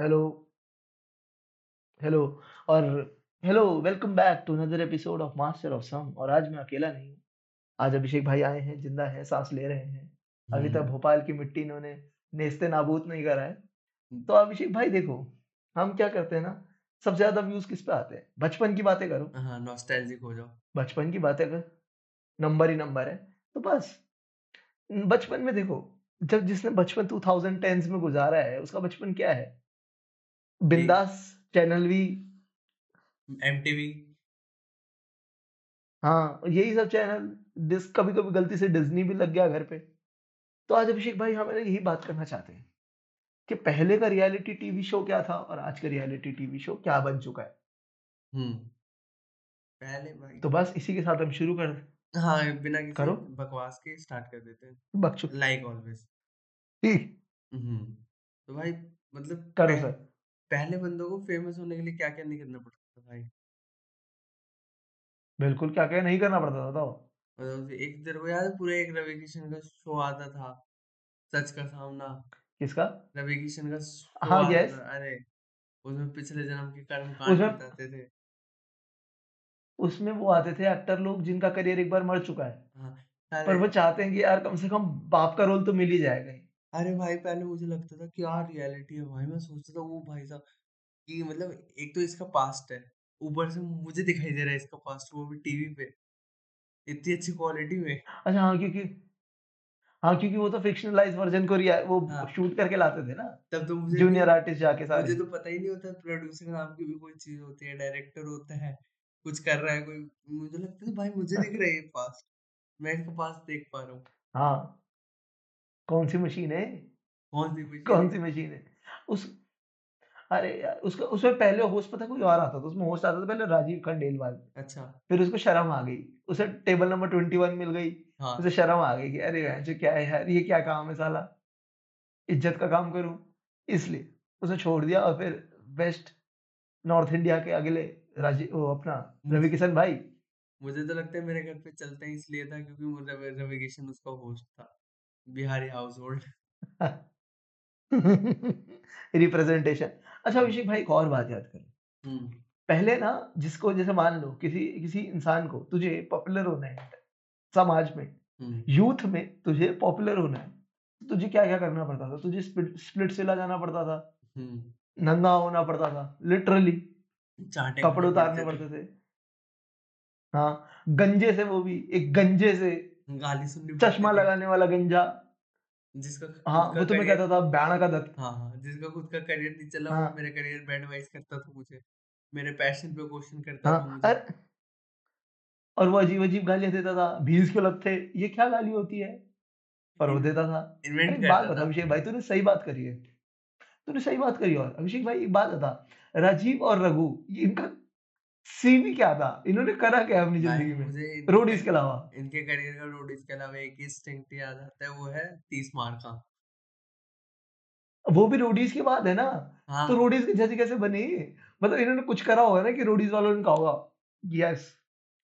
Hello. Hello. और hello welcome back to another episode of master of some. और आज मैं अकेला नहीं हूँ। आज अभिषेक भाई आए हैं ज़िंदा है सांस ले रहे हैं। अभी तक हम्म। भोपाल की मिट्टी इन्होंने नेस्ते नाबूद नहीं करा है। तो अभिषेक भाई देखो हम क्या करते हैं ना सबसे ज़्यादा व्यूज़ किस पे आते हैं? बचपन की बातें करो। हाँ नॉस्टैल्जिक हो जाओ। बचपन की बातें कर। नंबर ही नंबर है। तो बस बचपन में देखो जब जिसने बचपन 2010s में गुजारा है उसका बचपन क्या है? बिंदास चैनल भी। एमटीवी हाँ यही सब चैनल डिस कभी कभी गलती से डिज्नी भी लग गया घर पे। तो आज अभिषेक भाई हम यही बात करना चाहते हैं कि पहले का रियलिटी टीवी शो क्या था और आज का रियलिटी टीवी शो क्या बन चुका है? हम्म। पहले भाई तो बस इसी के साथ हम शुरू कर हाँ बिना किसी करो। बकवास के स्टार्ट कर देते हैं। लाइक ऑलवेज ठीक हम्म। तो भाई मतलब करो सर। पहले बंदों को फ़ेमस होने के लिए क्या क्या नहीं करना पड़ता था भाई? बिल्कुल क्या क्या नहीं करना पड़ता था तो मतलब एक तेरे को याद है पूरा एक रवि किशन का शो आता था सच का सामना? किसका? रवि किशन का शो हाँ आता यस। था अरे उसमें पिछले जन्म के कर्म कांड उसमें बताते थे। उसमें वो आते थे एक्टर लोग जिनका करियर एक बार मर चुका है। हाँ पर अरे वो चाहते हैं कि यार कम से कम बाप का रोल तो मिल ही जाएगा अरे भाई पहले मुझे लगता था क्या रियलिटी है भाई मैं सोचता था वो भाई साहब कि मतलब एक तो इसका पास्ट है ऊपर से मुझे दिखाई दे रहा है इसका पास्ट वो भी टीवी पे इतनी अच्छी क्वालिटी में। अच्छा हाँ क्योंकि हाँ क्योंकि वो तो फिक्शनलाइज वर्जन को रिया वो हाँ। शूट करके लाते थे ना तब तो मुझे भी जूनियर आर्टिस्ट जाके सारे। मुझे तो पता ही नहीं होता प्रोड्यूसर नाम की भी कोई चीज़ होती है डायरेक्टर होता है कुछ कर रहा है कोई मुझे लगता था भाई मुझे दिख रहा है ये पास्ट मैं इसका पास्ट देख पा रहा हूँ। हाँ। कौन सी मशीन है? कौन सी मशीन कौन सी मशीन है? उस अरे यार उसका उसमें पहले होस्ट पता कोई और आता था? उसमें होस्ट आता था पहले राजीव खंडेलवाल। अच्छा। फिर उसको शर्म आ गई। उसे टेबल नंबर ट्वेंटी वन मिल गई। हाँ। उसे शर्म आ गई कि अरे यार जो क्या है यार ये क्या काम है साला? इज़्ज़त का काम करूँ? इसलिए उसे छोड़ दिया और फिर वेस्ट नॉर्थ इंडिया के अगले राजीव वो अपना रवि किशन भाई। मुझे तो लगता है मेरे घर पे चलता ही इसलिए था क्योंकि रवि किशन उसका होस्ट था। बिहारी हाउस होल्ड रिप्रेजेंटेशन अच्छा अभिषेक भाई एक और बात याद करो। हम्म। पहले ना जिसको जैसे मान लो किसी किसी इंसान को तुझे पॉपुलर होना है समाज में हम्म। यूथ में तुझे पॉपुलर होना है तो तुझे क्या क्या करना पड़ता था? तुझे स्प्लिट सिला जाना पड़ता था हम्म। नंगा होना पड़ता था लिटरली कपड़े उतारने पड़ते थे। हाँ गंजे से वो भी एक गंजे से गाली सुननी चश्मा लगाने वाला गंजा। जिसका हाँ वो तुम्हें करियर कहता था बैणा का दत्त। हाँ हाँ जिसका खुद का करियर नहीं चला हाँ। मेरे करियर पे एडवाइस करता था मुझे। मेरे पैशन पे क्वेश्चन करता था हाँ मुझे। अरे और वो अजीब अजीब गालियाँ देता था भीज के लगते ये क्या गाली होती है? पर वो देता था। इन्वेंट बात बता अभिषेक भाई तूने सही बात करी है। तूने सही बात करी और अभिषेक भाई एक बात बता राजीव और रघु ये इनका सीवी क्या था? इन्होंने करा क्या अपनी ज़िंदगी में? रोडीज के अलावा। इनके करियर का रोडीज के अलावा एक ही स्टिंक्ट याद आता है वो है तीस मार का। वो भी रोडीज के बाद है ना? तो हाँ रोडीज की जज कैसे बनी? मतलब इन्होंने कुछ करा होगा ना कि रोडीज वालों ने कहा होगा यस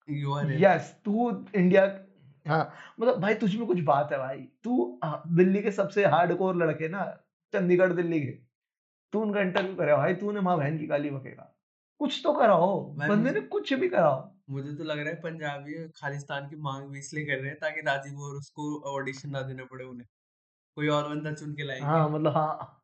यू आर यस तू इंडिया हाँ मतलब भाई तुझ में कुछ बात है भाई। तू दिल्ली के सबसे हार्डकोर लड़के ना चंडीगढ़ दिल्ली के। तू उनका इंटरव्यू करे भाई तूने माँ बहन की गाली बकेगा। कुछ तो कराओ बंदे ने कुछ भी कराओ। मुझे तो लग रहा है पंजाबी खालिस्तान की मांग भी इसलिए कर रहे हैं ताकि राजीव और उसको ऑडिशन ना देना पड़े उन्हें। कोई और बंदा चुन के लाएँगे? हाँ मतलब हाँ।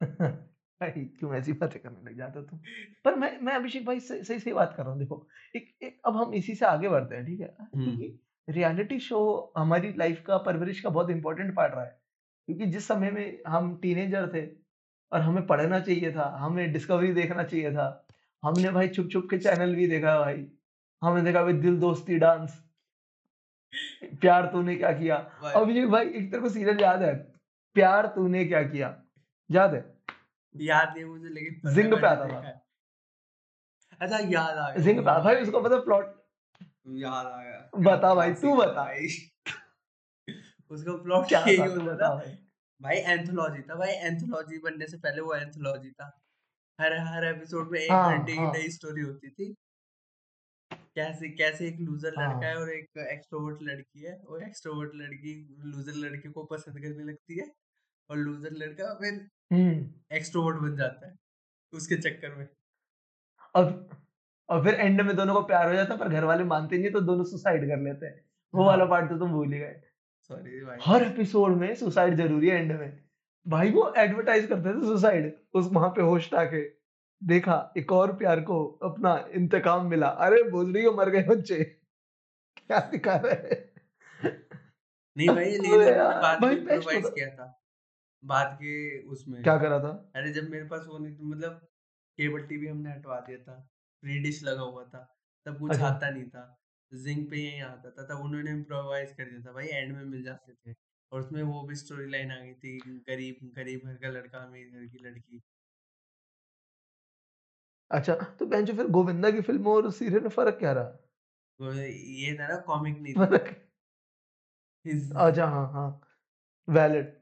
क्यों ऐसी बातें करने लग जाते हो तुम? पर मैं मैं अभिषेक भाई सही सही सही बात कर रहा हूँ देखो एक एक अब हम इसी से आगे बढ़ते हैं ठीक है? हम्म। क्योंकि रियलिटी शो हमारी लाइफ का परवरिश का बहुत इंपॉर्टेंट पार्ट रहा है। क्योंकि जिस समय में हम टीनेजर थे और हमें पढ़ना चाहिए था हमें डिस्कवरी देखना चाहिए था। हमने भाई छुप छुप के चैनल भी देखा भाई। हमने देखा भाई दिल दोस्ती डांस प्यार तूने क्या किया? भाई अभिषेक भाई एक तेरे को सीरियल याद है? प्यार तूने क्या किया? याद है? याद नहीं मुझे लेकिन जिंग पे आता था। अच्छा याद आ गया जिंग पे भाई उसको पता प्लॉट याद आ गया। बता भाई तू बता। उसका प्लॉट क्या था तू बता भाई। भाई एंथोलॉजी था भाई एंथोलॉजी बनने से पहले वो एंथोलॉजी था। हर हर एपिसोड में एक हाँ घंटे की हाँ। नई स्टोरी होती थी। कैसे कैसे एक लूजर लड़का है हाँ। और एक एक्सट्रोवर्ट लड़की है और एक्सट्रोवर्ट लड़की लूजर लड़के को पसंद करने लगती है और लूजर लड़का फिर हम्म। एक्सट्रोवर्ट बन जाता है उसके चक्कर में। अब और फिर एंड में दोनों को प्यार हो जाता है पर घर वाले मानते नहीं तो दोनों सुसाइड कर लेते हैं। वो वाला पार्ट तो तुम भूल ही गए। सॉरी भाई। हर एपिसोड में सुसाइड ज़रूरी है एंड में। भाई वो एडवर्टाइज करते थे सुसाइड उस वहाँ पे होस्ट आके। देखा एक और प्यार को अपना इंतकाम मिला। अरे रही हो मर गए बच्चे। क्या दिखा रहे नहीं भाई लेकिन उन्होंने यार। बाद भाई में इम्प्रोवाइज किया था। बाद के उसमें। क्या करा था? अरे जब मेरे पास वो नहीं मतलब केबल टीवी हमने हटवा दिया था। फ्री डिश लगा हुआ था। तब कुछ अच्छा। आता नहीं था। जिंक पे यही आता था तब उन्होंने इम्प्रोवाइज कर दिया था भाई एंड में मिल जाते थे। और उसमें वो भी स्टोरी लाइन आ गई थी गरीब गरीब घर का लड़का अमीर घर की लड़की। अच्छा तो जो फिर गोविंदा की फ़िल्म और सीरियल में फ़र्क क्या रहा? वो ये था ना कॉमिक नहीं था। फ़र्क? अच्छा हाँ हाँ। वैलिड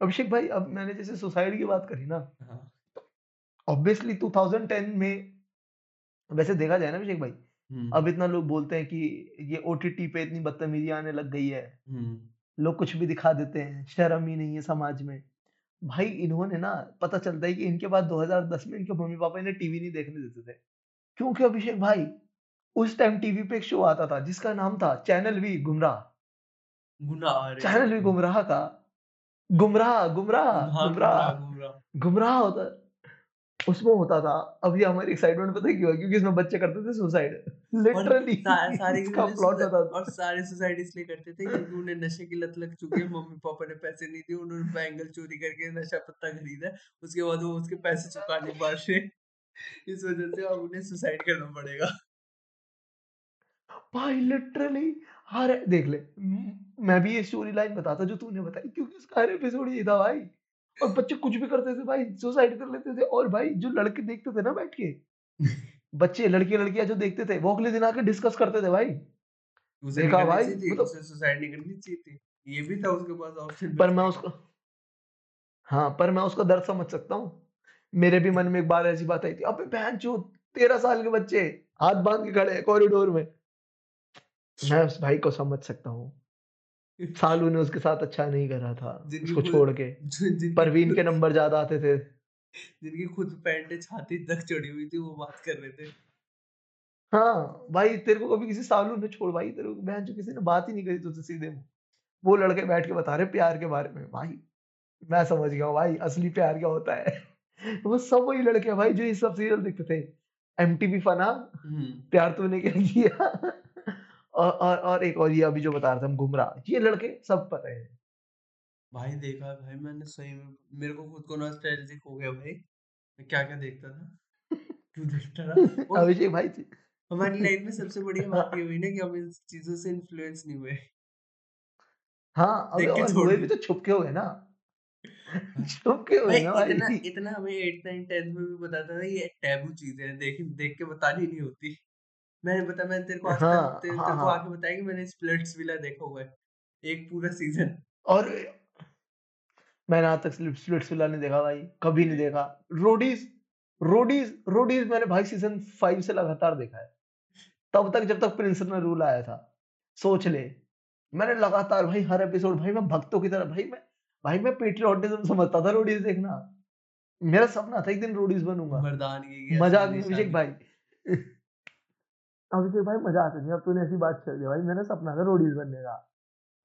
अभिषेक भाई अब मैंने जैसे सुसाइड की बात करी ना हाँ। ऑब्वियसली 2010 में वैसे देखा जाए ना अभिषेक भाई हम्म। अब इतना लोग बोलते हैं कि ये ओटीटी पे इतनी बदतमीजी आने लग गई है। हम्म। लोग कुछ भी दिखा देते हैं शर्म ही नहीं है समाज में। भाई इन्होंने ना पता चलता है कि इनके बाद 2010 में इनके मम्मी पापा इन्हें टीवी नहीं देखने देते थे। क्योंकि अभिषेक भाई उस टाइम टीवी पे एक शो आता था जिसका नाम था चैनल वी गुमराह। चैनल वी गुमराह। का। गुमराह। गुमराह गुमराह। गुमराह होता उसमें होता था। अभी हमारी एक्साइटमेंट पता क्यों है? क्योंकि इसमें बच्चे करते थे सुसाइड लिटरली सारे इसका प्लॉट होता और सारे सुसाइड इसलिए करते थे क्योंकि उन्हें नशे की लत लग चुकी है मम्मी पापा ने पैसे नहीं दिए उन्होंने बैंगल चोरी करके नशा पत्ता खरीदा उसके बाद वो उसके पैसे चुका नहीं पा रहे इस वजह से अब उन्हें सुसाइड करना पड़ेगा। भाई लिटरली हर देख ले मैं भी ये स्टोरी लाइन बताता जो तूने बताई क्योंकि उसका हर एपिसोड ये था भाई। और बच्चे कुछ भी करते थे भाई सुसाइड कर लेते थे। और भाई जो लड़के देखते थे ना बैठ के बच्चे लड़के लड़कियाँ जो देखते थे वो अगले दिन आके डिस्कस करते थे भाई। देखा भाई मतलब सुसाइड नहीं करनी चाहिए थी। ये भी था उसके पास ऑप्शन पर मैं उसको हाँ पर मैं उसका दर्द समझ सकता हूँ। मेरे भी मन में एक बार ऐसी बात आई थी अबे बहन जो तेरह साल के बच्चे हाथ बाँध के खड़े कॉरिडोर में। मैं उस भाई को समझ सकता हूँ। सालू ने उसके साथ अच्छा नहीं करा था उसको छोड़ के। परवीन के नंबर ज़्यादा आते थे। जिनकी खुद पैंट छाती तक चढ़ी हुई थी वो बात कर रहे थे। हाँ भाई तेरे को कभी किसी सालू ने छोड़ भाई तेरे को बहन जो किसी ने बात ही नहीं करी तुझसे सीधे वो लड़के बैठ के बता रहे प्यार के बारे में भाई मैं समझ गया भाई असली प्यार क्या होता है? वो सब वही लड़के भाई जो ये सब सीरियल देखते थे। एम एमटीवी फना हम्म। प्यार तूने क्या किया? और और और एक और ये अभी जो बता रहा था हम गुमराह ये लड़के सब पता है। भाई देखा भाई मैंने सही में। मेरे को खुद को नॉस्टैल्जिक हो गया भाई। मैं क्या क्या देखता था? देखता था? अभिषेक भाई जी। हमारी लाइफ में सबसे बढ़िया बात ये हुई ना कि हम इन चीज़ों से इन्फ्लुएंस नहीं हुए। हाँ अबे और हुए भी तो छुप के हुए ना। हाँ। छुप के हुए ना इतना भाई इतना हमें एट नाइन टेंथ में भी बताता था ये टैबू चीज़ें हैं। देख देख के बतानी नहीं होती। मैंने बता मैंने तेरे को आज तक हाँ तेरे, हाँ तेरे को हाँ। आके बताया कि मैंने स्प्लिट्स विला देखा हुआ है एक पूरा सीज़न और मैंने आज तक स्प्लिट्स विला नहीं देखा भाई कभी नहीं देखा। रोडीज रोडीज रोडीज मैंने भाई सीज़न फाइव से लगातार देखा है। तब तक जब तक प्रिंस में रूल आया था सोच ले। मैंने लगातार भाई हर एपिसोड भाई मैं भक्तों की तरह भाई मैं भाई मैं पेट्रियोटिज्म समझता था रोडीज देखना। मेरा सपना था एक दिन रोडीज बनूँगा। मज़ाक अभिषेक भाई। अभिषेक भाई मज़ाक नहीं। अब तूने ऐसी बात छेड़ दिया भाई मेरा सपना था रोडीज बनने का।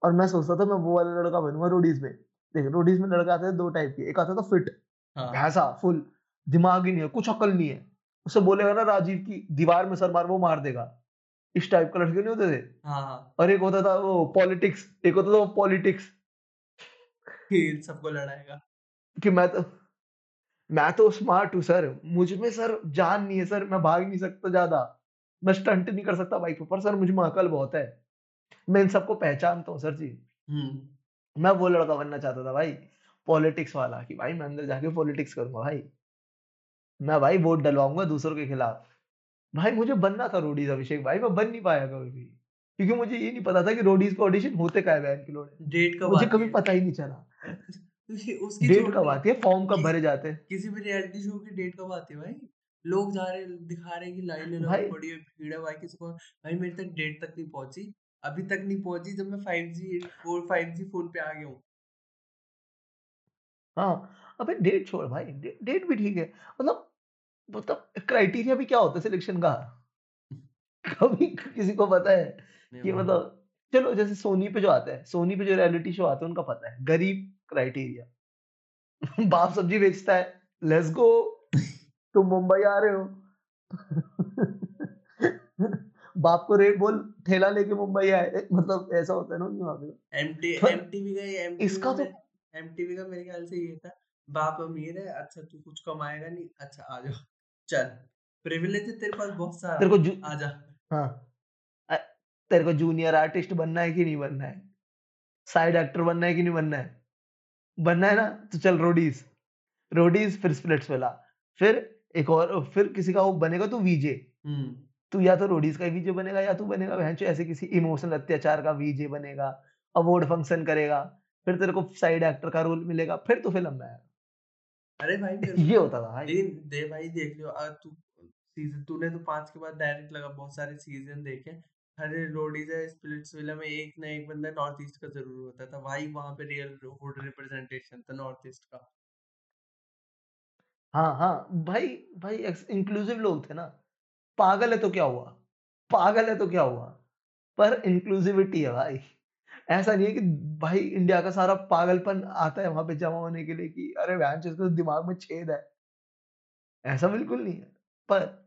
और मैं सोचता था मैं वो वाला लड़का बनूँगा रोडीज में। देख रोडीज में लड़का आते दो टाइप के। एक आता था फिट हाँ। भैंसा फुल दिमाग ही नहीं है कुछ अकल नहीं है। उसे बोलेगा ना राजीव की दीवार में सर मार वो मार देगा। इस टाइप का लड़के नहीं होते थे। हाँ हाँ। और एक होता था वो पॉलिटिक्स एक होता था वो पॉलिटिक्स फिर सबको लड़ाएगा। कि मैं तो मैं तो स्मार्ट हूँ सर। मुझमें सर जान नहीं है सर। मैं भाग नहीं सकता ज़्यादा। मैं स्टंट नहीं कर सकता बाइक पर सर मुझमें अकल बहुत है। मैं इन सबको पहचानता हूँ सर जी। हम्म। मैं वो लड़का बनना चाहता था भाई पॉलिटिक्स वाला कि भाई मैं अंदर जाके पॉलिटिक्स करूँगा भाई। मैं भाई वोट डलवाऊँगा दूसरों के खिलाफ। भाई मुझे बनना था रोडीज अभिषेक भाई मैं बन नहीं पाया कभी भी। क्योंकि मुझे ये नहीं पता था कि रोडीज का ऑडिशन होते का है बहन के डेट कब मुझे कभी पता ही नहीं चला। उसकी डेट कब आती है फॉर्म कब भरे जाते हैं। किसी भी रियलिटी शो की डेट कब आती है भाई। लोग जा रहे हैं दिखा रहे कि लाइनें लगी पड़ी है भीड़ है भाई किसी को भाई मेरे तक डेट तक नहीं पहुँची अभी तक नहीं पहुँची जब मैं 5G फोर 5G फ़ोन पे आ गया हूँ हाँ, अबे डेट छोड़ भाई, डे डेट भी ठीक है। मतलब मतलब क्राइटेरिया भी क्या होता है सिलेक्शन का? कभी किसी को पता है कि मतलब चलो जैसे सोनी पे जो आता है, सोनी पे जो रियलिटी शो आते हैं उनका पता है, गरीब क्राइटेरिया। बाप सब्ज़ी बेचता है, लेट्स गो तुम मुंबई आ रहे हो। बाप को रेट बोल ठेला लेके मुंबई आए, मतलब ऐसा होता है ना वहाँ पे। एमटी एमटीवी का ये एमटीवी इसका तो एमटीवी का मेरे ख्याल से ये था बाप अमीर है अच्छा तू कुछ कमाएगा नहीं अच्छा आ जाओ चल प्रिविलेज है तेरे पास बहुत सारा तेरे को जू आ जा हाँ, तेरे को जूनियर आर्टिस्ट बनना है कि नहीं बनना है? साइड एक्टर बनना है कि नहीं बनना है? बनना है ना? तो चल रोडीज़, रोडीज़ फिर स्प्लिट्स वाला फिर एक और फिर किसी का वो बनेगा तू वीजे। हम्म। तू या तो रोडीज़ का वीजे बनेगा या तू बनेगा भैंचो ऐसे किसी इमोशनल अत्याचार का वीजे बनेगा, अवार्ड फ़ंक्शन करेगा, फिर तेरे को साइड एक्टर का रोल मिलेगा, फिर तू फ़िल्म में अरे भाई ये होता था भाई। लेकिन दे भाई देख लियो अगर तू सीज़न तूने तो पाँच के बाद डायरेक्ट लगा बहुत सारे सीज़न देखे। हर रोडीज है स्प्लिट्सविला में एक ना एक बंदा नॉर्थ ईस्ट का ज़रूर होता था। भाई वहाँ पे रियल हुड रिप्रेजेंटेशन था नॉर्थ ईस्ट का। हाँ, हाँ, भाई भाई इंक्लूसिव लोग थे ना। पागल है तो क्या हुआ? पागल है तो क्या हुआ? पर इंक्लूसिविटी है भाई। ऐसा नहीं है कि भाई इंडिया का सारा पागलपन आता है वहाँ पे जमा होने के लिए कि अरे भैंचोद इसके दिमाग में छेद है। ऐसा बिल्कुल नहीं है। पर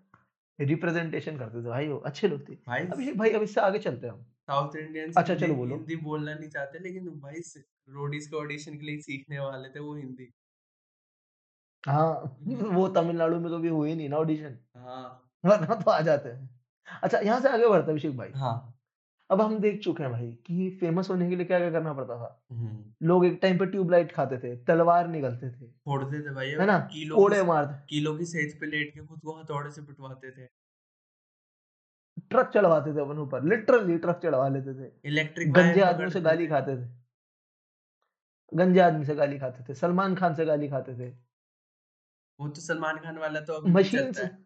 रिप्रेजेंटेशन करते थे भाई वो, अच्छे लोग थे। भाई अभिषेक भाई अब इससे आगे चलते हैं हम। साउथ इंडियंस अच्छा चलो बोलो। हिंदी बोलना नहीं चाहते लेकिन भाई रोडीज के ऑडिशन के लिए सीखने वाले थे वो हिंदी हाँ, वो तमिलनाडु में कभी हुए नहीं ना ऑडिशन, हाँ वरना तो आ जाते हैं। अच्छा यहाँ से आगे बढ़ते अभिषेक भाई। हाँ अब हम देख चुके हैं भाई कि फ़ेमस होने के लिए क्या-क्या करना पड़ता था। हम्म लोग एक टाइम पे ट्यूबलाइट खाते थे, तलवार निकलते थे, फोड़ते थे भाई है ना? किलो कोड़े मारते किलो की सेज पे लेट के खुद को हथौड़े से पिटवाते थे ट्रक चढ़वाते थे अपन ऊपर, लिटरली ट्रक चढ़वा लेते थे। इलेक्ट्रिक गंजे आदमी से गाली खाते थे। गंजे आदमी से गाली खाते थे, सलमान खान से गाली खाते थे। वो तो सलमान खान वाला तो अभी भी मशीन चलता से है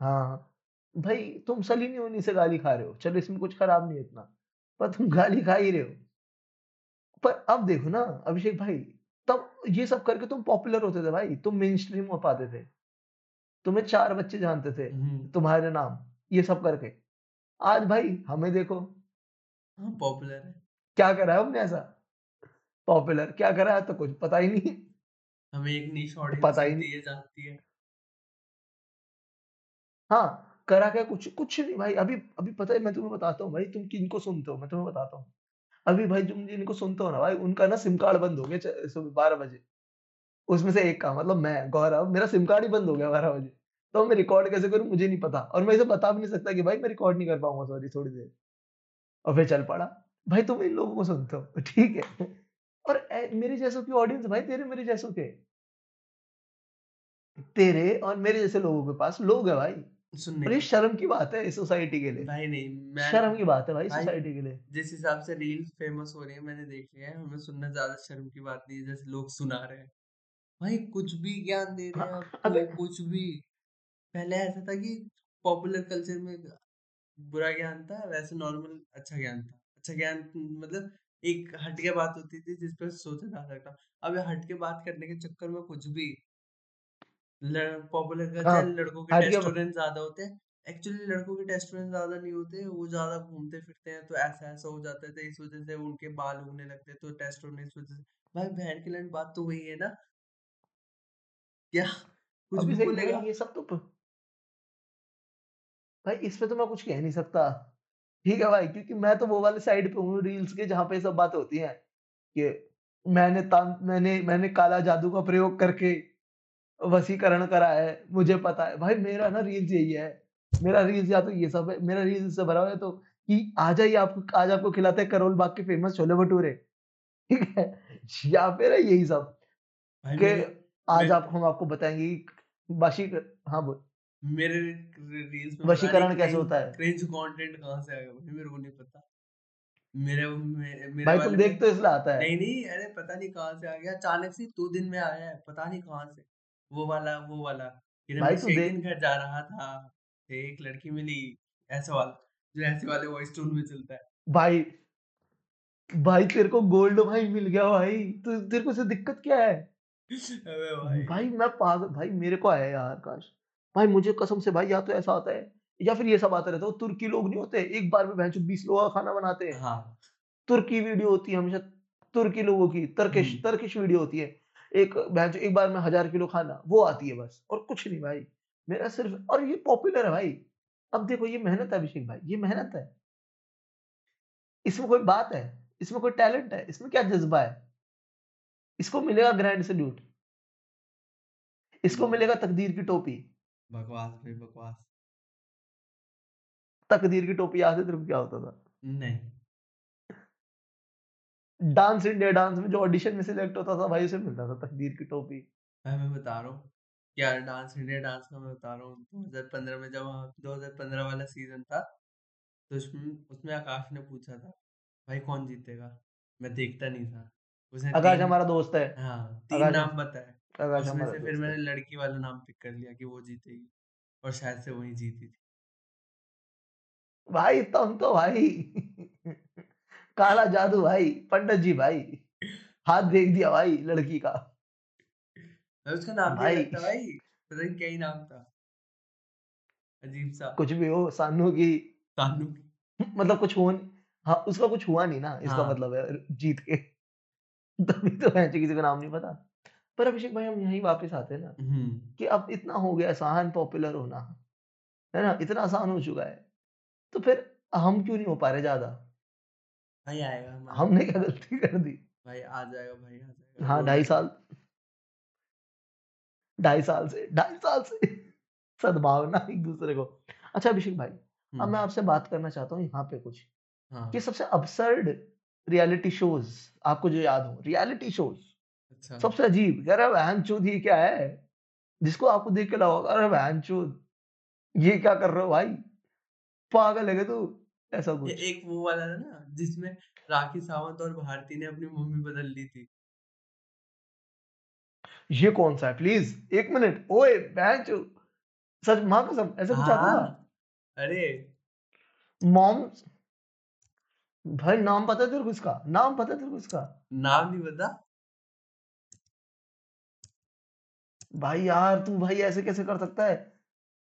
हाँ, भाई तुम सली लियोनी से गाली खा रहे हो, चलो इसमें कुछ खराब नहीं है इतना, पर तुम गाली खा ही रहे हो। पर अब देखो ना अभिषेक भाई, तब ये सब करके तुम पॉपुलर होते थे भाई, तुम मेनस्ट्रीम हो पाते थे। तुम्हें चार बच्चे जानते थे, हम्म तुम्हारे नाम, ये सब करके। आज भाई हमें देखो, हाँ पॉपुलर है क्या करा है हमने ऐसा? पॉपुलर क्या करा है तो कुछ पता ही नहीं, हमें एक नीश ऑडियंस पता ही नहीं। है जानती है हाँ, करा क्या कुछ कुछ नहीं भाई अभी अभी पता है मैं तुम्हें बताता हूँ भाई तुम किनको सुनते हो मैं तुम्हें बताता हूँ। अभी भाई तुम जिनको सुनते हो ना भाई उनका ना सिम कार्ड बंद हो गया च सुबह 12 बजे। उसमें से एक का मतलब मैं गौरव मेरा सिम कार्ड ही बंद हो गया 12 बजे। तो मैं रिकॉर्ड कैसे करूँ मुझे नहीं पता और मैं इसे बता भी नहीं सकता कि भाई मैं रिकॉर्ड नहीं कर पाऊँगा सॉरी थोड़ी देर और फिर चल पड़ा। भाई तुम इन लोगों को सुनते हो ठीक है और ए, मेरे जैसों की ऑडियंस भाई तेरे मेरे जैसों के। तेरे और मेरे जैसे लोगों के पास लोग है भाई। सुनने ये शर्म की बात है सोसाइटी के लिए। भाई नहीं मैं शर्म की बात है भाई भाई सोसाइटी के लिए। जिस हिसाब से रील्स फ़ेमस हो रही है मैंने देख लिया है हमें सुनना ज़्यादा शर्म की बात नहीं है जैसे लोग सुना रहे हैं। भाई कुछ भी ज्ञान दे रहे हैं हाँ, अबे कुछ भी। पहले ऐसा था कि पॉपुलर कल्चर में बुरा ज्ञान था वैसे नॉर्मल अच्छा ज्ञान था। अच्छा ज्ञान मतलब एक हटके बात होती थी जिस पर सोचा जा सकता अब ये हटके बात करने के चक्कर में कुछ भी पॉपुलर हाँ, कल्चर लड़कों के टेस्टोरेंट ज़्यादा होते हैं। एक्चुअली लड़कों के टेस्टोरेंट ज़्यादा नहीं होते वो ज़्यादा घूमते फिरते हैं तो ऐसा ऐसा हो जाता है तो इस वजह से उनके बाल उगने लगते हैं तो टेस्टोरेंट इस वजह से। भाई बहन की लंड बात तो वही है ना। क्या कुछ भी भाई बोलेगा। ये सब तो भाई इस पे तो मैं कुछ कह नहीं सकता। ठीक है भाई क्योंकि मैं तो वो वाले साइड पे हूँ रील्स के जहाँ पे सब बातें होती हैं कि मैंने मैंने मैंने काला जादू का प्रयोग करके वशीकरण करा है, मुझे पता है। भाई मेरा ना रील्स यही है। मेरा रील्स या तो ये सब है, मेरा रील्स इससे भरा हुआ है तो कि आ जाइए आपको आज आपको खिलाते हैं करोल बाग के फ़ेमस छोले-भटूरे, ठीक है? या फिर यही सब कि आज आप हम आपको बताएँगे बाशी वशी क हाँ, बोल मेरे रील्स में वशीकरण कैसे होता है? क्रिंज कंटेंट कहाँ से आ गया? भाई मेरे को नहीं पता। मेरे मेरे भाई तुम देख तो इसलिए आता है। नहीं नहीं अरे पता नहीं कहाँ से आ गया। अचानक से दो दिन में आया है पता नहीं कहाँ से। वो वाला वो वाला। भाई तू देख घर जा रहा था एक लड़की मिली ऐसा वाला जो ऐसे वाले वॉइस टोन में चलता है। भाई भाई तेरे को गोल्ड भाई मिल गया भाई। तो तेरे को इससे दिक्कत क्या है? अबे भाई। भाई मैं पागल भाई मेरे को आया यार काश। भाई मुझे कसम से भाई या तो ऐसा आता है या फिर ये सब आता रहता है। तुर्की लोग नहीं होते एक बार में भैंचो बीस लोगों का खाना बनाते हैं। हाँ। तुर्की वीडियो होती है हमेशा तुर्की लोगों की तर्किश तर्किश वीडियो होती है। एक भैंचो एक बार में हज़ार किलो खाना वो आती है बस और कुछ नहीं भाई। मेरा सिर्फ़ और ये पॉपुलर है भाई। अब देखो ये मेहनत है अभिषेक भाई ये मेहनत है। इसमें कोई बात है इसमें कोई टैलेंट है इसमें क्या जज्बा है? इसको मिलेगा ग्रैंड सल्यूट। इसको मिलेगा तकदीर की टोपी। बकवास भाई बकवास। तकदीर की टोपी याद है तेरे को क्या होता था? नहीं। डांस इंडिया डांस में जो ऑडिशन में सिलेक्ट होता था भाई उसे मिलता था तकदीर की टोपी। भाई मैं बता रहा हूँ। यार डांस इंडिया डांस का मैं बता रहा हूँ। 2015 में जब वहाँ 2015 वाला सीज़न था तो उसमें उसमें आकाश ने पूछा था भाई कौन जीतेगा? मैं देखता नहीं था। उसने आकाश हमारा दोस्त है। हाँ तीन नाम बताए। उसमें से फिर मैंने लड़की वाला नाम पिक कर लिया कि वो जीतेगी और शायद से वही जीती थी। भाई तुम तो भाई काला जादू भाई पंडित जी भाई हाथ देख दिया भाई लड़की का। उसका नाम भाई पता नहीं क्या ही नाम था। अजीब सा। कुछ भी हो सानू की कानू मतलब कुछ हो हाँ उसका कुछ हुआ नहीं ना इसका हाँ। मतलब है जीत के। तभी तो किसी का नाम नहीं पता। पर अभिषेक भाई हम यही वापस आते हैं ना हम्म। कि अब इतना हो गया आसान पॉपुलर होना है ना? इतना आसान हो चुका है। तो फिर हम क्यों नहीं हो पा रहे ज़्यादा? भाई आएगा हमने क्या गलती कर दी? भाई आ जाएगा भाई आ जाएगा। हाँ ढाई साल। ढाई साल से ढाई साल से सद्भावना एक दूसरे को। अच्छा अभिषेक भाई अब मैं हम्म। आपसे बात करना चाहता हूँ यहाँ पे कुछ हाँ। कि सबसे अबसर्ड रियलिटी शोज़ आपको जो याद हो रियलिटी शोज़ अच्छा। सबसे अजीब कह रहा बहन चोद ये क्या है? जिसको आपको देख के लगा अरे बहन चोद ये क्या कर रहे हो भाई? पागल है तू? ऐसा कुछ। एक वो वाला था ना जिसमें राखी सावंत और भारती ने अपनी मम्मी बदल ली थी। ये कौन सा है? प्लीज़ एक मिनट। ओए बहन चोद सच माँ कसम ऐसा कुछ आता था? हाँ। अरे। मॉम भाई नाम पता है तेरे को इसका? नाम पता है तेरे को इसका? नाम नहीं पता? भाई यार तू भाई ऐसे कैसे कर सकता है?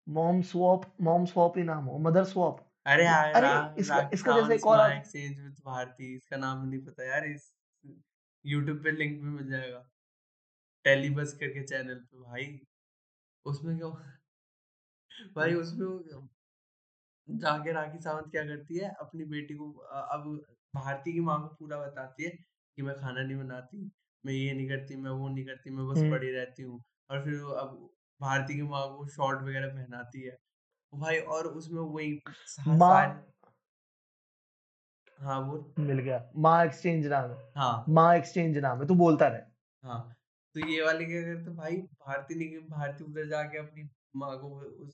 मॉम स्वॉप मॉम स्वॉप ही नाम हो मदर स्वॉप अरे यार अरे इसका इसका जैसे एक और एक्सचेंज विद भारती इसका नाम नहीं पता यार इस यूट्यूब पे लिंक भी मिल जाएगा। टेलीबस करके चैनल पे भाई उसमें क्या भाई उसमें जाके राखी सावंत क्या करती है अपनी बेटी को अब भारती की माँ को पूरा बताती है कि मैं खाना नहीं बनाती मैं ये नहीं करती मैं वो नहीं करती मैं बस हम्म। पड़ी रहती हूँ। और फिर वो अब भारती की माँ को शॉर्ट वगैरह पहनाती है। भाई और उसमें वही माँ हाँ वो मिल गया। माँ एक्सचेंज नाम है। हाँ। माँ एक्सचेंज नाम है तू बोलता रहे। हाँ तो ये वाले क्या करते भाई भारती ने भारती उधर जाके अपनी माँ को उस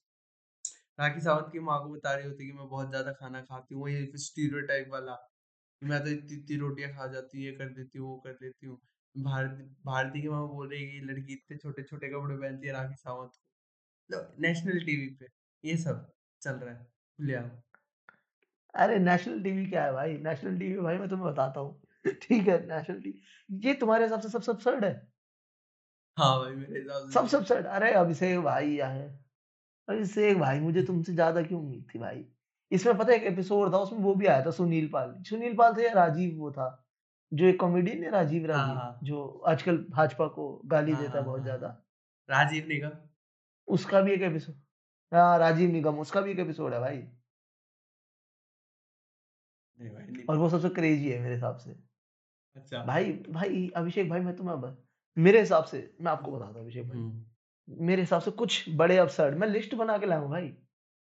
राखी सावंत की माँ को बता रही होती कि मैं बहुत ज़्यादा खाना खाती हूँ वही स्टीरियोटाइप वाला मैं तो इतनी इतनी रोटियाँ खा जाती हूँ ये कर देती हूँ वो कर देती हूँ। भारती भारती की माँ बोल रही है कि लड़की इतने छोटे छोटे कपड़े पहनती है राखी सावंत को। नेशनल टीवी पे ये सब चल रहा है। खुलेआम अरे नेशनल टीवी क्या है भाई? नेशनल टीवी भाई मैं तुम्हें बताता हूँ। ठीक है नेशनल टीवी ये तुम्हारे हिसाब से सबसे absurd है? हाँ भाई मेरे हिसाब से सबसे absurd? अरे अभिषेक भाई आए अभिषेक भाई मुझे तुमसे ज़्यादा क्यों उम्मीद थी भाई? इसमें पता है एक एपिसोड था उसमें वो भी आया था सुनील पाल। सुनील पाल थे या राजीव वो था। जो एक कॉमेडियन है राजीव हाँ राजीव हाँ। जो आजकल भाजपा को गाली हाँ देता हाँ है बहुत हाँ। ज़्यादा। राजीव निगम। उसका भी एक एपिसोड हाँ राजीव निगम उसका भी एक एपिसोड है भाई। नहीं भाई नहीं और वो सबसे क्रेजी है मेरे हिसाब से। अच्छा। भाई भाई अभिषेक भाई मैं तुम्हें ब- मेरे हिसाब से मैं आपको बताता हूँ अभिषेक भाई। हम्म। मेरे हिसाब से कुछ बड़े अपसर्ड मैं लिस्ट बना के लाऊं भाई।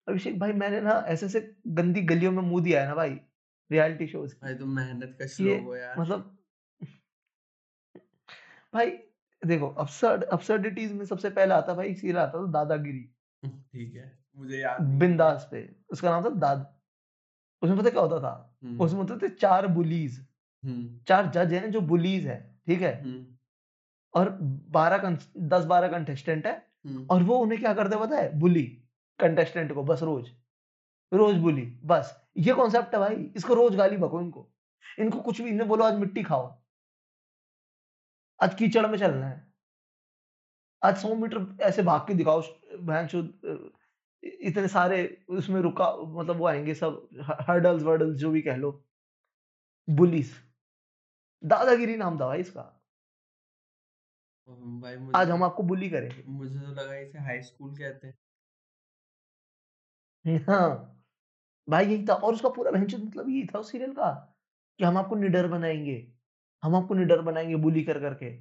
अभिषेक भाई मैंने ना ऐसे ऐसे गंदी गलियों में मुँह दिया है ना भाई। रियलिटी शोज़ भाई तुम मेहनत का श्लोक हो यार। मतलब भाई देखो अपसर्ड अपसर्डिटीज में सबसे पहला आता भाई एक सीरियल आता था दादागिरी। ठीक है मुझे याद बिंदास पे उसका नाम था दाद। उसमें पता क्या होता था? हम्म। उसमें होते थे चार बुलीज। हम्म। चार जज हैं जो बुलीज हैं ठीक है? हम्म। और बारह दस बारह कंटेस्टेंट है और वो उन्हें क्या करते पता है? बुली कंटेस्टेंट को बस रोज। रोज बुली बस। ये कॉन्सेप्ट है भाई। इसको रोज गाली बको इनको। इनको कुछ भी इन्हें बोलो आज मिट्टी खाओ। आज कीचड़ में चलना है। आज सौ मीटर ऐसे भाग के दिखाओ भैंस इतने सारे उसमें रुका मतलब वो आएँगे सब हर्डल्स वर्डल्स जो भी कह लो। बुलिस दादागिरी नाम था भाई इसका। भाई आज हम आपको बुली करेंगे। मुझे तो लगा इसे हाई स्कूल कहते हैं। हाँ। भाई यही था और उसका पूरा भैंस मतलब यही था उस सीरियल का कि हम आपको निडर बनाएँगे हम आपको निडर बनाएँगे बुली कर करके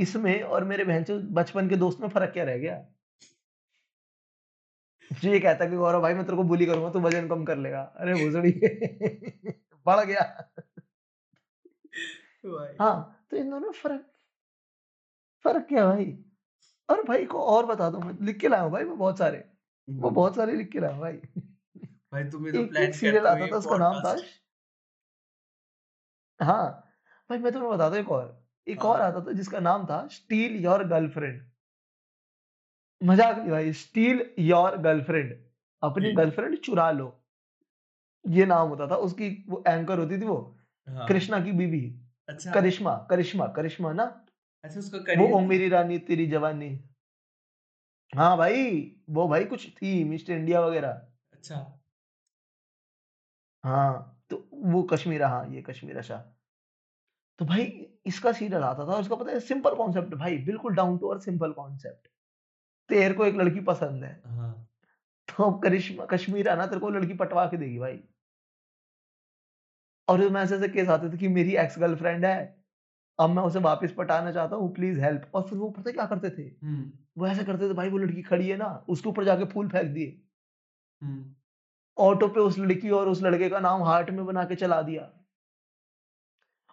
इसमें और मेरे भैंस बचपन के दोस्त में फ़र्क क्या रह गया? जो ये कहता कि गौरव भाई मैं तेरे को बुली करूँगा तू वज़न कम कर लेगा। अरे भोसड़ी बढ़ गया। भाई। हाँ तो इन दोनों में फ़र्क फ़र्क क्या भाई? और भाई को और बता दो मैं लिख के लाया हूँ भाई मैं बहुत सारे। वो हम्म, बहुत सारे लिख के लाया हूँ भाई। भाई तुम्हें तो एक एक प्लान सीरियल करते हो आता था उसका नाम था हाँ। भाई मैं तुम्हें बताता हूँ एक और एक और हाँ। आता था जिसका नाम था स्टील योर गर्लफ्रेंड मज़ाक नहीं भाई स्टील योर गर्लफ्रेंड अपनी गर्लफ्रेंड चुरा लो। ये नाम होता था उसकी वो एंकर होती थी वो हाँ। कृष्णा की बीबी अच्छा। करिश्मा करिश्मा करिश्मा ना? अच्छा उसका वो ओ मेरी रानी तेरी जवानी। हाँ भाई वो भाई कुछ थी मिस्टर इंडिया वगैरह। अच्छा। हाँ तो वो कश्मीरा हाँ ये कश्मीरा शाह। तो भाई इसका सीरियल आता था उसका पता है सिंपल कॉन्सेप्ट भाई बिल्कुल down to earth simple concept. तेरे को एक लड़की पसंद है। हाँ। तो करिश्मा कश्मीरा ना तेरे को लड़की पटवा के देगी भाई। और उसमें ऐसे ऐसे केस आते थे कि मेरी एक्स गर्लफ्रेंड है अब मैं उसे वापस पटाना चाहता हूँ प्लीज़ हेल्प। और फिर वो पता क्या करते थे? हम्म। वो ऐसा करते थे भाई वो लड़की खड़ी है ना उसके ऊपर जाके फूल फेंक दिए। हम्म। ऑटो पे उस लड़की और उस लड़के का नाम हार्ट में बना के चला दिया।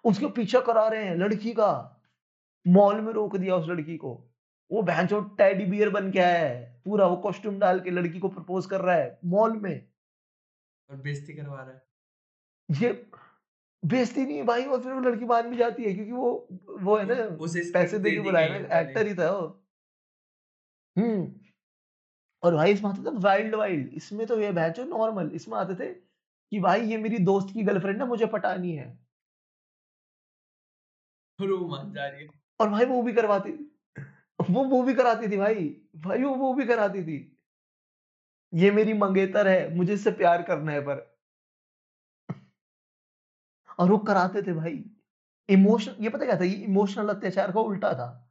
उसके पीछा करा रहे हैं लड़की का। मॉल में रोक दिया उस लड़की को। वो भैंचो टेडी बियर बन के आया है। पूरा वो कॉस्ट्यूम डाल के लड़की को प्रपोज कर रहा है मॉल में। और बेइज्जती करवा रहा है। ये बेइज्जती नहीं भाई और फिर वो लड़की मान भी जाती है क्योंकि वो वो है ना उसे पैसे दे के बुलाया है ना एक्टर ही था वो। हम्म। और भाई इसमें आते थे वाइल्ड वाइल्ड इसमें तो ये भैंचो नॉर्मल इसमें आते थे कि भाई ये मेरी दोस्त की गर्लफ्रेंड है मुझे पटानी है। है और भाई वो भी करवाती वो वो भी कराती थी भाई भाई वो वो भी कराती थी। ये मेरी मंगेतर है मुझे इससे प्यार करना है पर। और वो कराते थे भाई इमोशन ये पता क्या था ये इमोशनल अत्याचार का उल्टा था।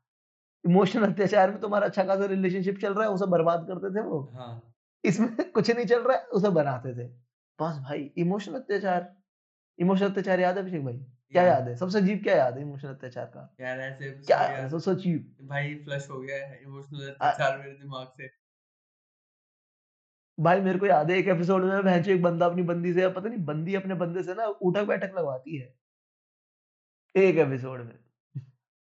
इमोशनल अत्याचार में तुम्हारा अच्छा खासा रिलेशनशिप चल रहा है उसे बर्बाद करते थे वो। हाँ। इसमें कुछ नहीं चल रहा है उसे बनाते थे। बस भाई इमोशनल अत्याचार। इमोशनल अत्याचार याद है अभिषेक भाई? क्या याद। है? सबसे अजीब क्या याद है इमोशनल अत्याचार का? यार ऐसे क्या है? याद सबसे अजीब। भाई फ्लश हो गया है इमोशनल अत्याचार मेरे दिमाग से। भाई मेरे को याद है एक एपिसोड में भैंचो एक बंदा अपनी बंदी से पता नहीं बंदी अपने बंदे से ना उठक बैठक लगवाती है। एक एपिसोड में।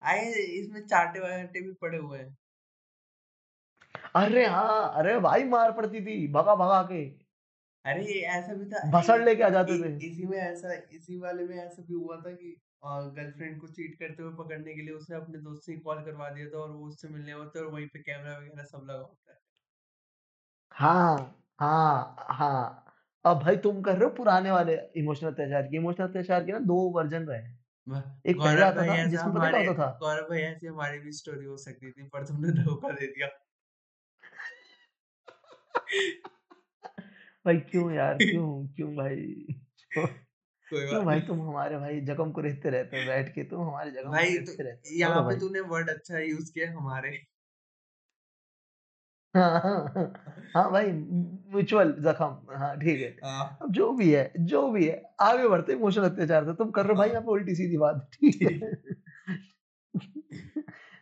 आए इसमें चाटे वाटे भी पड़े हुए हैं। अरे हाँ अरे भाई मार पड़ती थी भगा भगा के। अरे ऐसा भी था भसड़ लेके आ जाते थे। इसी में ऐसा इसी वाले में ऐसा भी हुआ था कि गर्लफ्रेंड को चीट करते हुए पकड़ने के लिए उसने अपने दोस्त से कॉल करवा दिया था और वो उससे मिलने होता और वहीं पे कैमरा वगैरह सब लगा होता है। हाँ हाँ हाँ। अब भाई तुम कर रहे हो पुराने वाले इमोशनल अत्याचार की इमोशनल अत्याचार के ना दो वर्जन रहे एक पहले आता था जिसको जिसमें पता क्या होता था? गौरव भाई ऐसी हमारी भी स्टोरी हो सकती थी पर तुमने धोखा दे दिया। भाई क्यों यार क्यों क्यों भाई? क्यों? कोई क्यों भाई तुम हमारे भाई जगम को रहते रहते बैठ के तुम हमारे जगम भाई तो रहते यहाँ पे तूने वर्ड अच्छा यूज़ किया हमारे। हाँ हाँ भाई म्यूचुअल जख्म हाँ ठीक है। हाँ। अब जो भी है जो भी है आगे बढ़ते इमोशनल अत्याचार से। तुम कर रहे हो भाई यहाँ पे उल्टी सीधी बात ठीक है।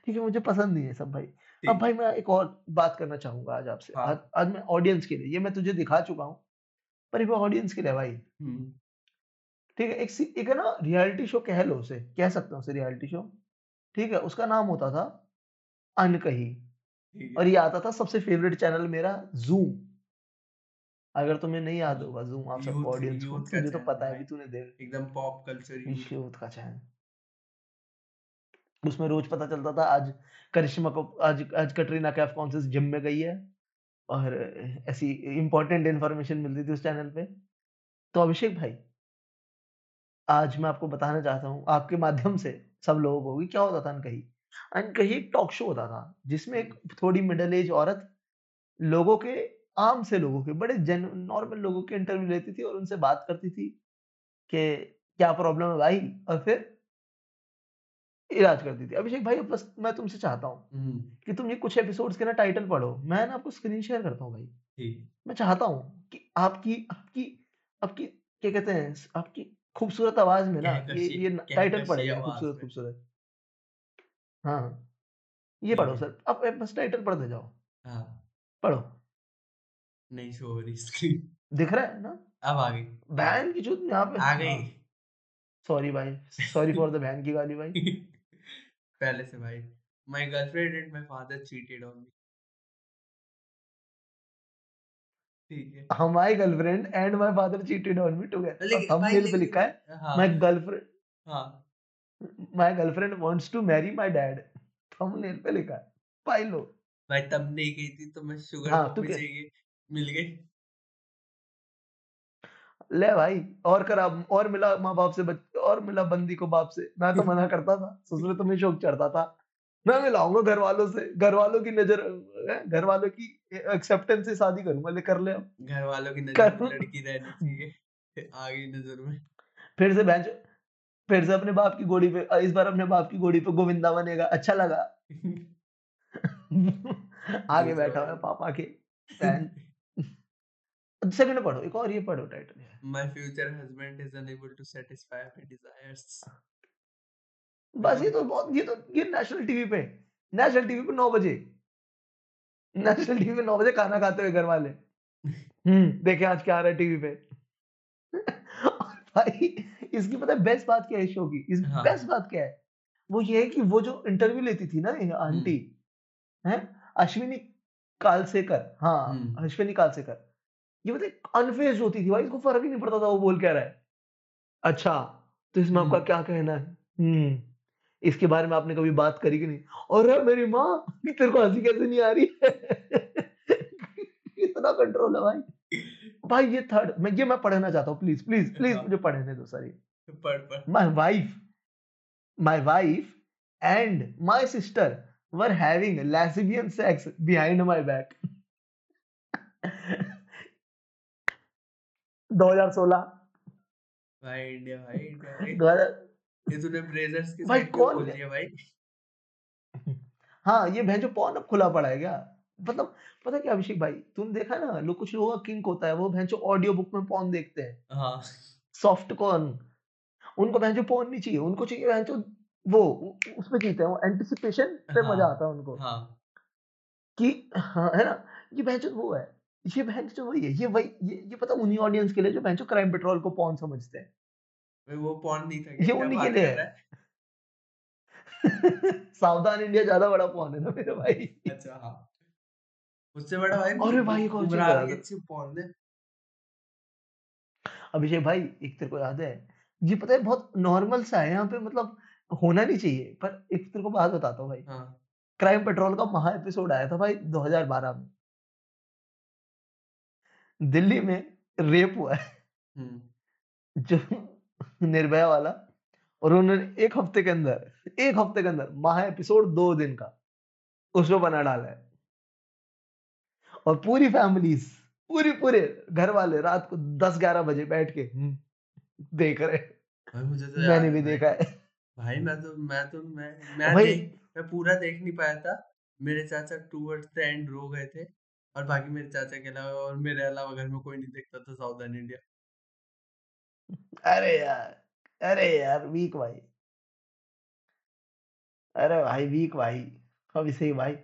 ठीक। है मुझे पसंद नहीं है सब भाई। अब भाई मैं एक और बात करना चाहूँगा आज आपसे। हाँ। आज आज मैं ऑडियंस के लिए ये मैं तुझे दिखा चुका हूँ पर एक ऑडियंस के लिए भाई। हम्म। ठीक है एक एक है ना रियलिटी शो कह लो उसे कह सकते हो उसे रियलिटी शो ठीक है उसका नाम होता था अनकही। और ये आता था सबसे फेवरेट चैनल मेरा जूम। अगर तुम्हें नहीं याद होगा जूम आप सबको ऑडियंस को तुझे तो पता है भी तूने देख एकदम पॉप कल्चर यूथ का चैनल। उसमें रोज पता चलता था आज करिश्मा को आज आज कटरीना कैफ कौन से जिम में गई है? और ऐसी इंपॉर्टेंट इंफॉर्मेशन मिलती थी उस चैनल पे। तो अभिषेक भाई आज मैं आपको बताना चाहता हूँ, आपके माध्यम से सब लोगों को कि क्या होता था अनकही। अनकही एक टॉक शो होता था, जिसमें एक थोड़ी मिडल एज औरत लोगों के आम से लोगों के, बड़े जेन नॉर्मल लोगों के इंटरव्यू लेती थी और उनसे बात करती थी कि क्या प्रॉब्लम है भाई? और फिर इलाज करती थी। अभिषेक भाई बस मैं तुमसे चाहता हूँ कि तुम ये कुछ एपिसोड्स के ना टाइटल पढ़ो। मैं ना आपको स्क्रीन शेयर करता हूँ भाई। मैं चाहता हूँ कि आपकी आपकी आपकी क्या कहते हैं आपकी खूबसूरत आवाज़ में ना ये ये टाइटल पड़ेगा खूबसूरत, खूबसूरत। हाँ, ये पढ़ो सर। अब बस टाइटल पढ़ते जाओ। हाँ, पढ़ो। नहीं शो हो रही स्क्रीन। दिख रहा है ना? अब आ गई। बहन की चूत यहाँ पे आ हाँ, गई। सॉरी भाई। सॉरी फॉर द बहन की गाली भाई। पहले से भाई। My girlfriend and my father cheated on me. ठीक है। हाँ, girlfriend and my father cheated on me together लेकिन भाई पे लिखा है हाँ, माय गर्लफ्रेंड हाँ। My girlfriend wants to marry my dad. Thumbnail पे लिखा है। पाई लो। भाई तब नहीं गई थी तो मैं शुगर हाँ, तू चाहिए, मिल गई। ले भाई और करा और मिला माँ-बाप से बच और मिला बंदी को बाप से। मैं तो मना करता था, ससुर तुम्हें शौक चढ़ता था। मैं मिलाऊँगा घरवालों से, घरवालों की नज़र अ, घरवालों की एक्सेप्टेंस से शादी करूँगा, ले कर ले घर वालों की नज़र में लड़की रहनी चाहिए। आ गई नज़र में। फिर से भैंचो फिर से अपने बाप की घोड़ी पे इस बार अपने बाप की घोड़ी पे गोविंदा बनेगा, अच्छा लगा। आगे बैठा हुआ पापा के सेकंड पढ़ो, एक और ये पढ़ो टाइटल है। My future husband is unable to satisfy my desires. बस ये तो बहुत ये तो ये नेशनल टीवी पे नेशनल टीवी पे 9 बजे नेशनल टीवी पे 9 बजे खाना खाते हुए घर वाले हम्म देखे आज क्या आ रहा है टीवी पे भाई इसकी पता है बेस्ट बात क्या है शो की? इस हाँ। बेस्ट बात क्या है? वो ये है कि वो जो इंटरव्यू लेती थी ना आंटी हैं? अश्विनी कालसेकर हाँ हम्म। अश्विनी कालसेकर। ये मतलब अनफेज होती थी भाई इसको फ़र्क ही नहीं पड़ता था वो बोल क्या रहा है। अच्छा तो इसमें आपका हम्म। क्या कहना है? हम्म इसके बारे में आपने कभी बात करी कि नहीं? अरे मेरी माँ तेरे को हँसी कैसे नहीं आ रही? है इतना कंट्रोल है भाई। भाई ये थर्ड मैं ये मैं पढ़ना चाहता हूँ प्लीज़ प्लीज़ प्लीज़। मुझे पढ़ने दो सर पढ़ my wife my wife and my sister were having lesbian sex behind my back. 2016 भाई इंडिया भाई इंडिया भाई। 2000 ये तूने ब्रेजर्स की भाई कौन है? दिया भाई? हाँ ये भैंसो पॉर्न अब खुला पड़ा है क्या? मतलब पता है क्या अभिषेक भाई तुम देखा ना लोग कुछ लोगों का किंक होता है वो भैंसो ऑडियो बुक में पॉर्न देखते हैं हाँ सॉफ्ट कॉर्न उनको भैंसो पॉर्न नहीं चाहिए उनको चाहिए भैंसो वो उसमें जीते हैं वो एंटिसिपेशन पे मज़ा हाँ। आता है उनको हाँ कि हाँ, है ना? ये भैंचोद वो है। ये भैंचोद वही है। ये वही ये ये पता उन्हीं ऑडियंस के लिए जो भैंचोद क्राइम पेट्रोल को पॉर्न समझते हैं। वो पॉर्न नहीं था ये उन्हीं के लिए है। सावधान इंडिया ज़्यादा बड़ा पॉर्न है ना मेरे भाई। अच्छा हाँ उससे बड़ा भाई अरे भाई, उमरान दो। अच्छी पॉर्न है अभिषेक भाई एक तेरे को याद है? ये पता है बहुत नॉर्मल सा है यहाँ पे मतलब होना नहीं चाहिए। पर एक तेरे को बात बताता हूँ भाई। हाँ क्राइम पेट्रोल का महा एपिसोड आया था भाई 2012 में। दिल्ली में रेप हुआ है। हम्म जो निर्भया वाला और उन्होंने एक हफ़्ते के अंदर एक हफ़्ते के अंदर महा एपिसोड दो दिन का उसमें बना डाला है और पूरी फैमिलीज़ पूरी पूरे घर वाले रात को 10-11 बजे बैठ के हम्म, देख रहे भाई मुझे तो मैंने भी देखा है। भाई मैं तो मैं तो मैं मैं भाई देख मैं पूरा देख नहीं पाया था। मेरे चाचा टूवर्ड्स द एंड रो गए थे और बाकी मेरे चाचा के अलावा और मेरे अलावा घर में कोई नहीं देखता था सावधान इंडिया अरे यार अरे यार वीक भाई। अरे भाई वीक भाई। अभिषेक भाई।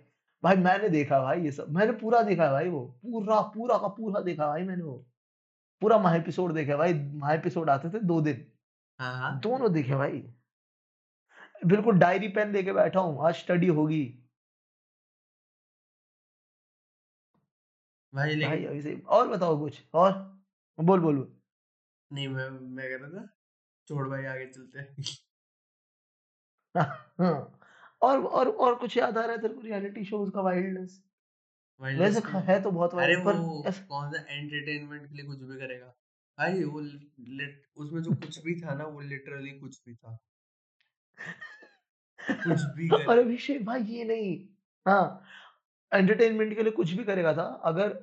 भाई मैंने देखा भाई ये सब। मैंने पूरा देखा भाई वो। पूरा पूरा का पूरा देखा भाई मैंने वो। पूरा महा एपिसोड देखा भाई। महा एपिसोड आते थे दो दिन। हाँ हाँ। दोनों देखे भाई। बिल्कुल डायरी पेन लेके बैठा हूँ। आज स्टडी होगी। भाई भाई लेकिन अभिषेक और बताओ कुछ? और? बोल बोल बोल। नहीं मैं मैं कह रहा था छोड़ भाई आगे चलते हैं। हाँ। और और और कुछ याद आ रहा है तेरे को रियलिटी शोज़ का वाइल्डनेस वैसे है तो बहुत वाइल्ड पर कौन सा एंटरटेनमेंट के लिए कुछ भी करेगा भाई वो लिट उसमें जो कुछ भी था ना वो लिटरली कुछ भी था। कुछ भी और अभिषेक भाई ये नहीं हाँ, एंटरटेनमेंट के लिए कुछ भी करेगा था अगर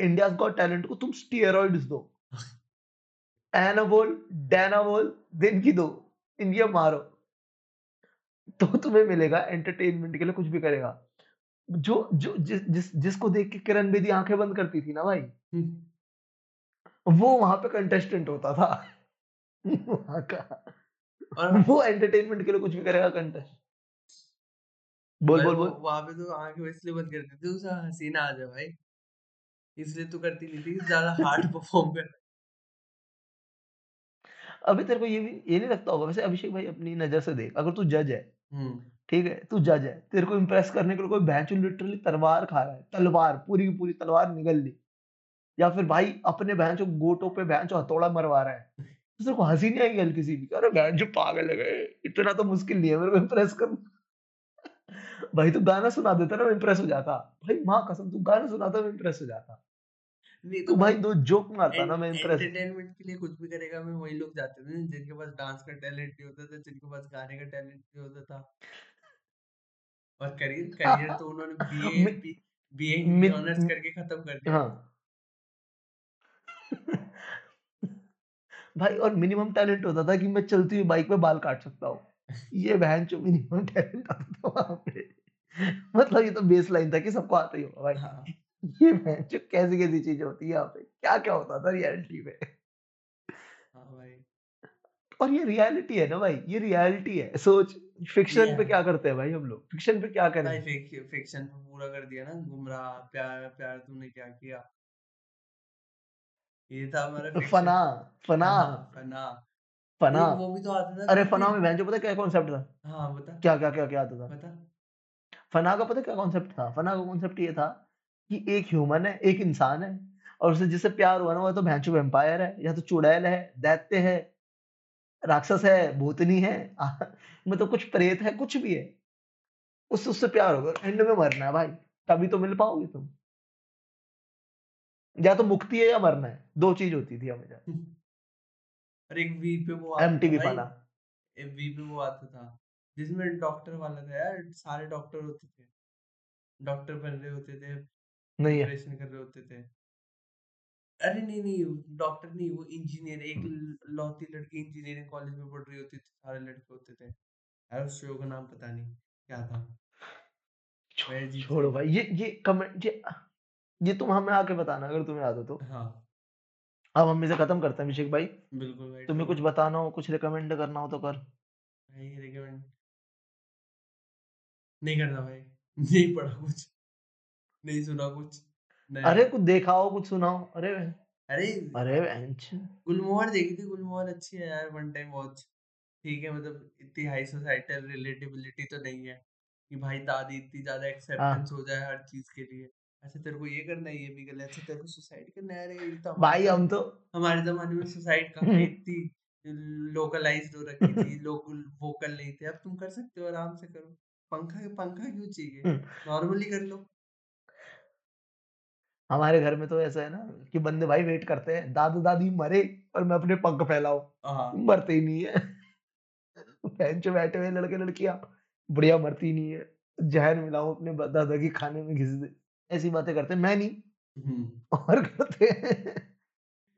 इंडियाज़ गॉट टैलेंट को तुम स्टेरॉइड्स दो। एनाबॉल, डैनाबॉल दिन की दो, इंडिया मारो। तो तुम्हें मिलेगा एंटरटेनमेंट के लिए कुछ भी करेगा। जो जो जिस जिस जिसको देख के किरण बेदी आँखें बंद करती थी ना भाई, वो वहाँ पे कंटेस्टेंट होता था। वहाँ का और वो एंटरटेनमेंट के लिए कुछ भी करेगा कंटेस्ट बोल, बोल, बोल। वहाँ पे तो आँखें इसलिए बंद कर देते थे उसे हँसी ना आ जाए भाई। इसलिए तो करती नहीं थी ज़्यादा हार्ड परफ़ॉर्म कर अभी तेरे को ये भी ये नहीं लगता होगा वैसे अभिषेक भाई अपनी नज़र से देख, अगर तू जज हुँ, ठीक है? तू जज है, तेरे को इम्प्रेस करने के लिए कोई भैंचो लिटरली तलवार खा रहा है, तलवार, पूरी की पूरी तलवार निगल ली। या फिर भाई अपने भैंचो गोटों पे भैंचो हथौड़ा मरवा रहा है। तो तेरे को हँसी नहीं आएगी हल्की सी भी, अरे भैंचो पागल है इतना तो मुश्किल नहीं है मेरे को इम्प्रेस करना। भाई तू गाना सुना देता ना मैं इम्प्रेस हो जाता। भाई माँ कसम तू गाना सुनाता मैं इम्प्रेस हो जाता। नहीं तो भाई दो जोक मारता ना मैं इम्प्रेस एंटरटेनमेंट के लिए कुछ भी करेगा मैं वही लोग जाते थे जिनके पास डांस का टैलेंट नहीं होता था, जिनके पास गाने का टैलेंट नहीं होता था। और करियर करियर तो उन्होंने बीए बीए ऑनर्स करके खत्म कर दिया। हाँ। भाई और मिनिमम टैलेंट होता था कि मैं चलती हुई बाइक पे बाल काट सकता हूँ। ये बहन जो मिनिमम टैलेंट आता था वहाँ पे। मतलब ये तो बेसलाइन था कि सबको आता ही होगा भाई। हाँ, ये बहनचोद कैसी-कैसी चीज़ होती है यहाँ पे। क्या-क्या होता था रियलिटी में। हाँ भाई। और ये रियलिटी है ना भाई, ये रियलिटी है। सोच फ़िक्शन पे क्या करते हैं भाई हम लोग? फ़िक्शन पे क्या भाई करें? फिक फिक्शन पे पूरा कर दिया ना गुमराह, प्यार प्यार तूने क्या किया। ये था हमारा फना, फना, फना। फना। वो भी तो आता था अरे फना में में बहनचोद पता क्या कॉन्सेप्ट था? हाँ, बता, क्या, क्या, क्या, क्या आता था? बता। फना का पता क्या कॉन्सेप्ट था? फना का कॉन्सेप्ट ये था कि एक ह्यूमन है, एक इंसान है और उसे जिससे प्यार हुआ ना वो तो भैंचो वैम्पायर है या तो चुड़ैल है, दैत्य है, राक्षस है, भूतनी है मतलब कुछ प्रेत है, कुछ भी है। उससे उससे प्यार होगा, एंड में मरना है भाई, तभी तो मिल पाओगे तुम। या तो मुक्ति है या मरना है, दो चीज़ होती थी हमेशा। और एक वी पे वो एमटीवी फना। एक वी पे वो आता था, जिसमें डॉक्टर वाला था यार, सारे डॉक्टर होते थे। डॉक्टर बन रहे होते थे, नहीं है। ऑपरेशन कर रहे होते थे। अरे नहीं, नहीं डॉक्टर नहीं वो इंजीनियर एक ल लौती लड़की इंजीनियरिंग कॉलेज में पढ़ रही होती थी, सारे लड़के होते थे। यार उस शो का नाम पता नहीं, क्या था? छोड़ो भाई, ये ये कमेंट ये ये तुम हमें आके बताना अगर तुम्हें याद हो तो। हाँ, अब हम इसे खत्म करते हैं अभिषेक भाई। बिल्कुल भाई, तुम्हें कुछ बताना हो, कुछ रिकमेंड करना हो तो कर। भाई रिकमेंड नहीं करना भाई, नहीं पढ़ा कुछ, नहीं सुना कुछ, नहीं। अरे कुछ देखा हो, कुछ सुना हो। अरे अरे अरे बेंच गुलमोहर देखी थी, गुलमोहर अच्छी है यार, वन टाइम वॉच। ठीक है, मतलब इतनी हाई सोसाइटल रिलेटेबिलिटी तो नहीं है कि भाई दादी इतनी ज़्यादा एक्सेप्टेंस हाँ, हो जाए हर चीज़ के लिए। अच्छा तेरे को ये करना है, ये भी कर ले, अच्छा तेरे को सुसाइड करना है, अरे तो भाई हम तो हमारे ज़माने में सुसाइड कहाँ इतनी लोकलाइज़्ड हो रखी थी, लोग वोकल नहीं थे, अब तुम कर सकते हो, आराम से करो। पंखा पंखा क्यों चाहिए? नॉर्मली कर लो। हमारे घर में तो ऐसा है ना कि बंदे भाई वेट करते हैं, दादा-दादी मरे और मैं अपने पंख फैलाऊँ। हाँ, मरते ही नहीं है। बेंच बैठे हुए लड़के-लड़कियाँ, बढ़िया मरती नहीं है। ज़हर मिलाऊँ अपने दादा के खाने में घिस दे। ऐसी बातें करते मैं नहीं और करते हैं।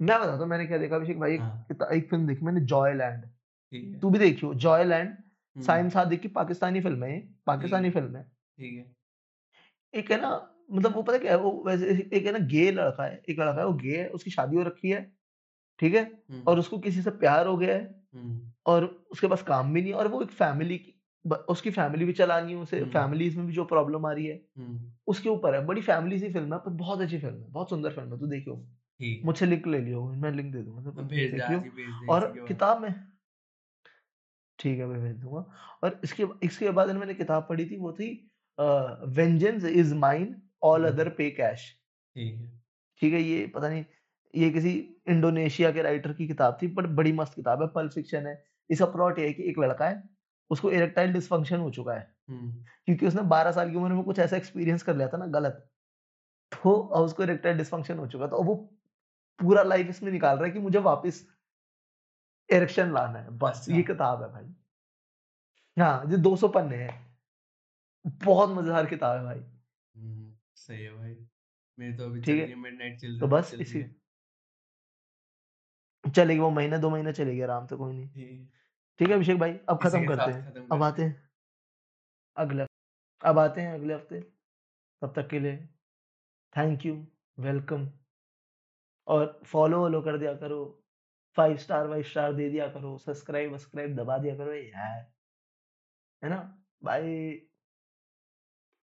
मैं बताता हूँ मैंने क्या देखा अभिषेक भाई, एक हाँ, एक फ़िल्म देखी मैंने जॉयलैंड। ठीक है। तू भी देखी हो जॉयलैंड, हुँ, साहिल सादिक की पाकिस्तानी फ़िल्म है पाकिस्तानी फ़िल्म है। ठीक है। एक है ना मतलब वो पता क्या है, वो वैसे एक है ना गे लड़का है, एक लड़का है वो गे है, उसकी शादी हो रखी है, ठीक है? और उसको किसी से प्यार हो गया है और उसके पास काम भी नहीं है और वो एक फैमिली की उसकी फैमिली भी चलानी है उसे, फैमिलीज़ में भी जो प्रॉब्लम आ रही है, उसके ऊपर है। बड़ी फैमिली सी फ़िल्म है पर बहुत अच्छी फ़िल्म है, बहुत सुंदर फ़िल्म है, तू देखियो। ठीक है। मुझसे लिंक ले लियो, मैं लिंक दे दूँगा देखियो दे और। किताब में ठीक है, मैं भेज दूँगा और इसके इसके बाद मैंने किताब पढ़ी थी, वो थी vengeance is mine all other pay cash. ठीक है। ये पता नहीं ये किसी इंडोनेशिया के राइटर की किताब थी बट बड़ी मस्त किताब है, पल्प फिक्शन है। इसका प्लॉट ये है कि एक लड़का है, उसको इरेक्टाइल डिसफंक्शन हो चुका है, क्योंकि उसने 12 साल की उम्र में कुछ ऐसा एक्सपीरियंस कर लिया था ना गलत, तो अब उसको इरेक्टाइल डिसफंक्शन हो चुका था और वो पूरा लाइफ इसमें निकाल रहा है कि मुझे वापस इरेक्शन लाना है बस अच्छा। ये किताब है भाई हाँ ये 200 पन्ने हैं बहुत मज़ेदार किताब है भाई हम्म, सही है भाई। मेरी तो अभी ठीक है रही है तो बस चल इसी चलेगी वो महीने दो महीने चलेगी आराम से कोई नहीं। ठीक है अभिषेक भाई अब खत्म करते हैं अब आते हैं। अगले अब आते हैं अगले हफ़्ते तब तक के लिए थैंक यू वेलकम और फॉलो वॉलो कर दिया करो फाइव स्टार वाइव स्टार दे दिया करो सब्सक्राइब वब्सक्राइब दबा दिया करो यार है ना? बाय